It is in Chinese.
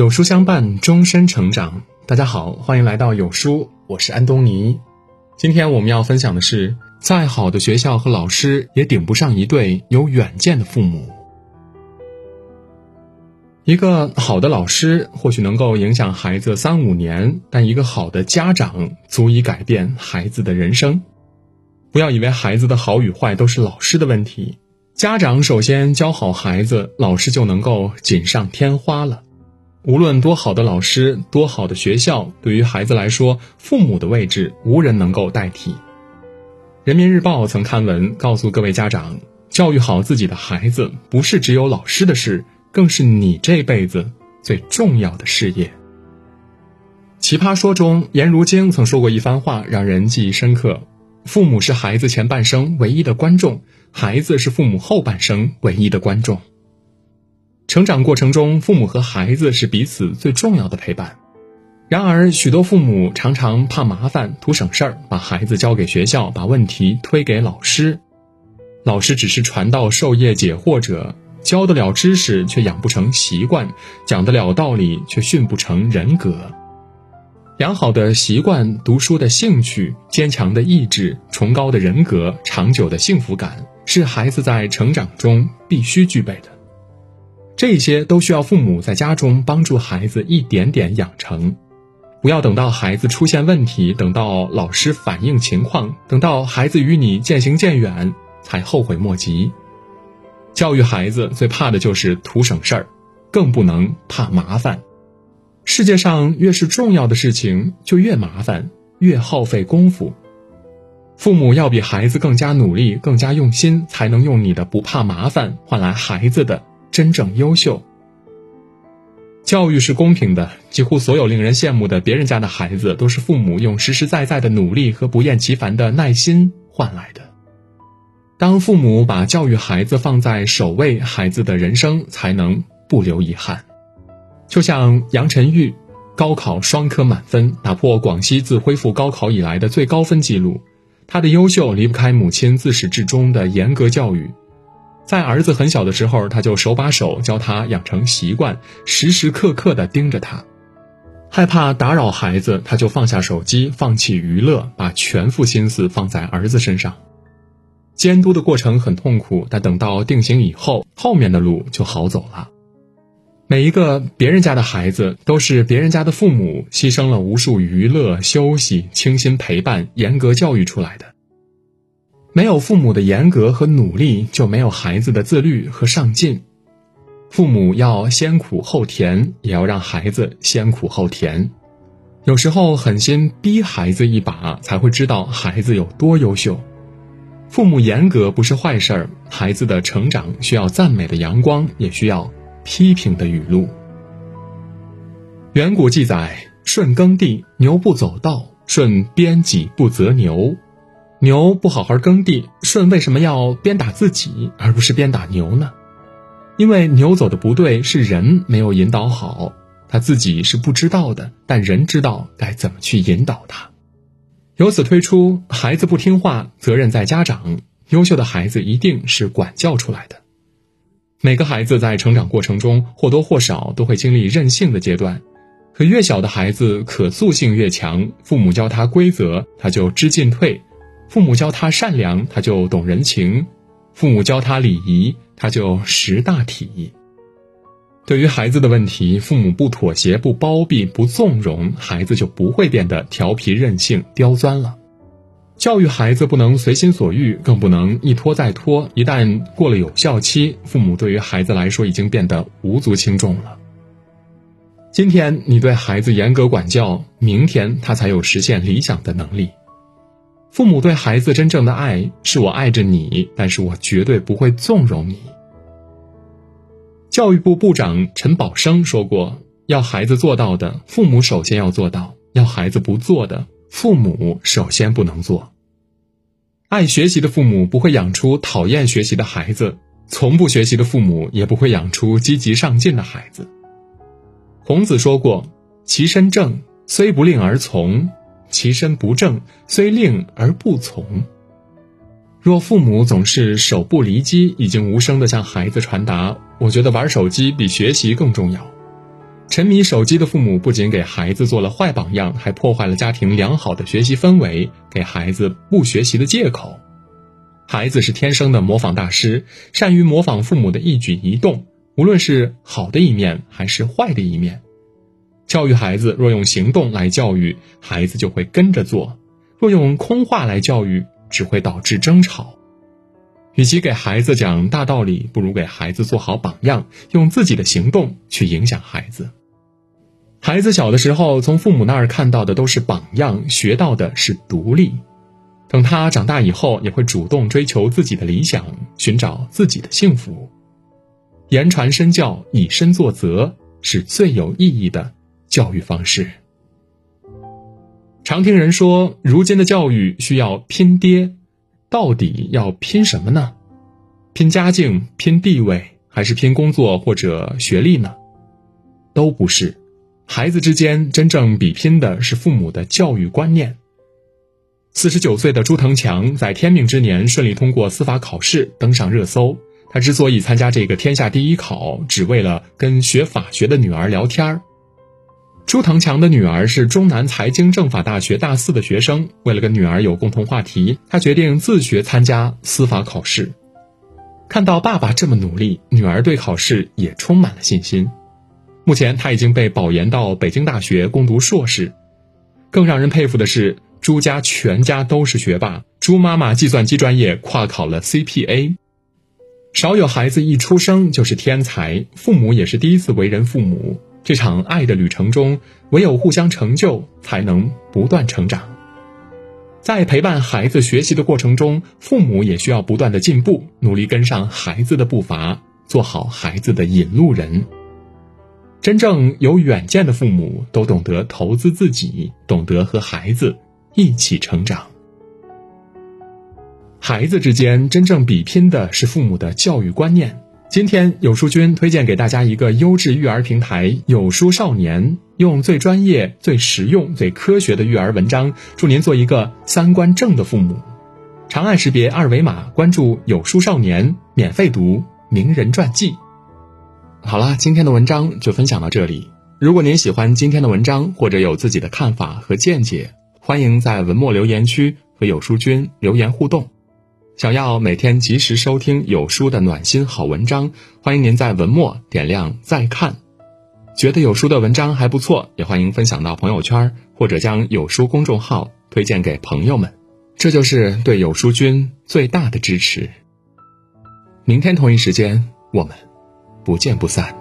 有书相伴，终身成长。大家好，欢迎来到有书，我是安东尼。今天我们要分享的是，再好的学校和老师也顶不上一对有远见的父母。一个好的老师或许能够影响孩子三五年，但一个好的家长足以改变孩子的人生。不要以为孩子的好与坏都是老师的问题，家长首先教好孩子，老师就能够锦上添花了。无论多好的老师，多好的学校，对于孩子来说，父母的位置无人能够代替。人民日报曾刊文告诉各位家长，教育好自己的孩子，不是只有老师的事，更是你这辈子最重要的事业。奇葩说中，颜如晶曾说过一番话，让人记忆深刻：父母是孩子前半生唯一的观众，孩子是父母后半生唯一的观众。成长过程中，父母和孩子是彼此最重要的陪伴。然而，许多父母常常怕麻烦、图省事儿，把孩子交给学校，把问题推给老师。老师只是传道授业解惑者，教得了知识，却养不成习惯；讲得了道理，却训不成人格。良好的习惯、读书的兴趣、坚强的意志、崇高的人格、长久的幸福感，是孩子在成长中必须具备的。这些都需要父母在家中帮助孩子一点点养成，不要等到孩子出现问题，等到老师反映情况，等到孩子与你渐行渐远才后悔莫及。教育孩子最怕的就是图省事儿，更不能怕麻烦。世界上越是重要的事情，就越麻烦，越耗费功夫。父母要比孩子更加努力，更加用心，才能用你的不怕麻烦换来孩子的。真正优秀，教育是公平的。几乎所有令人羡慕的别人家的孩子，都是父母用实实在在的努力和不厌其烦的耐心换来的。当父母把教育孩子放在首位，孩子的人生才能不留遗憾。就像杨晨玉，高考双科满分，打破广西自恢复高考以来的最高分记录。他的优秀离不开母亲自始至终的严格教育。在儿子很小的时候，他就手把手教他养成习惯，时时刻刻地盯着他。害怕打扰孩子，他就放下手机，放弃娱乐，把全副心思放在儿子身上。监督的过程很痛苦，但等到定型以后，后面的路就好走了。每一个别人家的孩子，都是别人家的父母牺牲了无数娱乐、休息、倾心陪伴、严格教育出来的。没有父母的严格和努力，就没有孩子的自律和上进。父母要先苦后甜，也要让孩子先苦后甜。有时候狠心逼孩子一把，才会知道孩子有多优秀。父母严格不是坏事儿，孩子的成长需要赞美的阳光，也需要批评的语录。远古记载：舜耕地，牛不走道；舜鞭己，不择牛。牛不好好耕地，舜为什么要鞭打自己，而不是鞭打牛呢？因为牛走的不对，是人没有引导好，他自己是不知道的，但人知道该怎么去引导他。由此推出，孩子不听话，责任在家长。优秀的孩子一定是管教出来的。每个孩子在成长过程中或多或少都会经历任性的阶段，可越小的孩子可塑性越强，父母教他规则，他就知进退。父母教他善良，他就懂人情；父母教他礼仪，他就识大体。对于孩子的问题，父母不妥协、不包庇、不纵容，孩子就不会变得调皮、任性、刁钻了。教育孩子不能随心所欲，更不能一拖再拖。一旦过了有效期，父母对于孩子来说已经变得无足轻重了。今天你对孩子严格管教，明天他才有实现理想的能力。父母对孩子真正的爱，是我爱着你，但是我绝对不会纵容你。教育部部长陈宝生说过：“要孩子做到的，父母首先要做到；要孩子不做的，父母首先不能做。”爱学习的父母不会养出讨厌学习的孩子，从不学习的父母也不会养出积极上进的孩子。孔子说过：“其身正，虽不令而从。”其身不正，虽令而不从。若父母总是手不离机，已经无声的向孩子传达：“我觉得玩手机比学习更重要。”沉迷手机的父母不仅给孩子做了坏榜样，还破坏了家庭良好的学习氛围，给孩子不学习的借口。孩子是天生的模仿大师，善于模仿父母的一举一动，无论是好的一面还是坏的一面。教育孩子，若用行动来教育，孩子就会跟着做；若用空话来教育，只会导致争吵。与其给孩子讲大道理，不如给孩子做好榜样，用自己的行动去影响孩子。孩子小的时候，从父母那儿看到的都是榜样，学到的是独立。等他长大以后，也会主动追求自己的理想，寻找自己的幸福。言传身教，以身作则，是最有意义的教育方式。常听人说，如今的教育需要拼爹，到底要拼什么呢？拼家境、拼地位，还是拼工作或者学历呢？都不是。孩子之间真正比拼的是父母的教育观念。四十九岁的朱腾强在天命之年顺利通过司法考试，登上热搜。他之所以参加这个天下第一考，只为了跟学法学的女儿聊天儿。朱腾强的女儿是中南财经政法大学大四的学生，为了跟女儿有共同话题，他决定自学参加司法考试。看到爸爸这么努力，女儿对考试也充满了信心。目前他已经被保研到北京大学攻读硕士，更让人佩服的是，朱家全家都是学霸。朱妈妈计算机专业跨考了 CPA，少有孩子一出生就是天才，父母也是第一次为人父母。这场爱的旅程中，唯有互相成就，才能不断成长。在陪伴孩子学习的过程中，父母也需要不断的进步，努力跟上孩子的步伐，做好孩子的引路人。真正有远见的父母都懂得投资自己，懂得和孩子一起成长。孩子之间真正比拼的是父母的教育观念。今天有书君推荐给大家一个优质育儿平台——有书少年，用最专业、最实用、最科学的育儿文章，助您做一个三观正的父母。长按识别二维码关注有书少年，免费读名人传记。好了，今天的文章就分享到这里。如果您喜欢今天的文章，或者有自己的看法和见解，欢迎在文末留言区和有书君留言互动。想要每天及时收听有书的暖心好文章，欢迎您在文末点亮再看。觉得有书的文章还不错，也欢迎分享到朋友圈，或者将有书公众号推荐给朋友们，这就是对有书君最大的支持。明天同一时间，我们。不见不散。